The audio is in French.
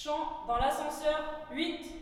Chant dans l'ascenseur 8.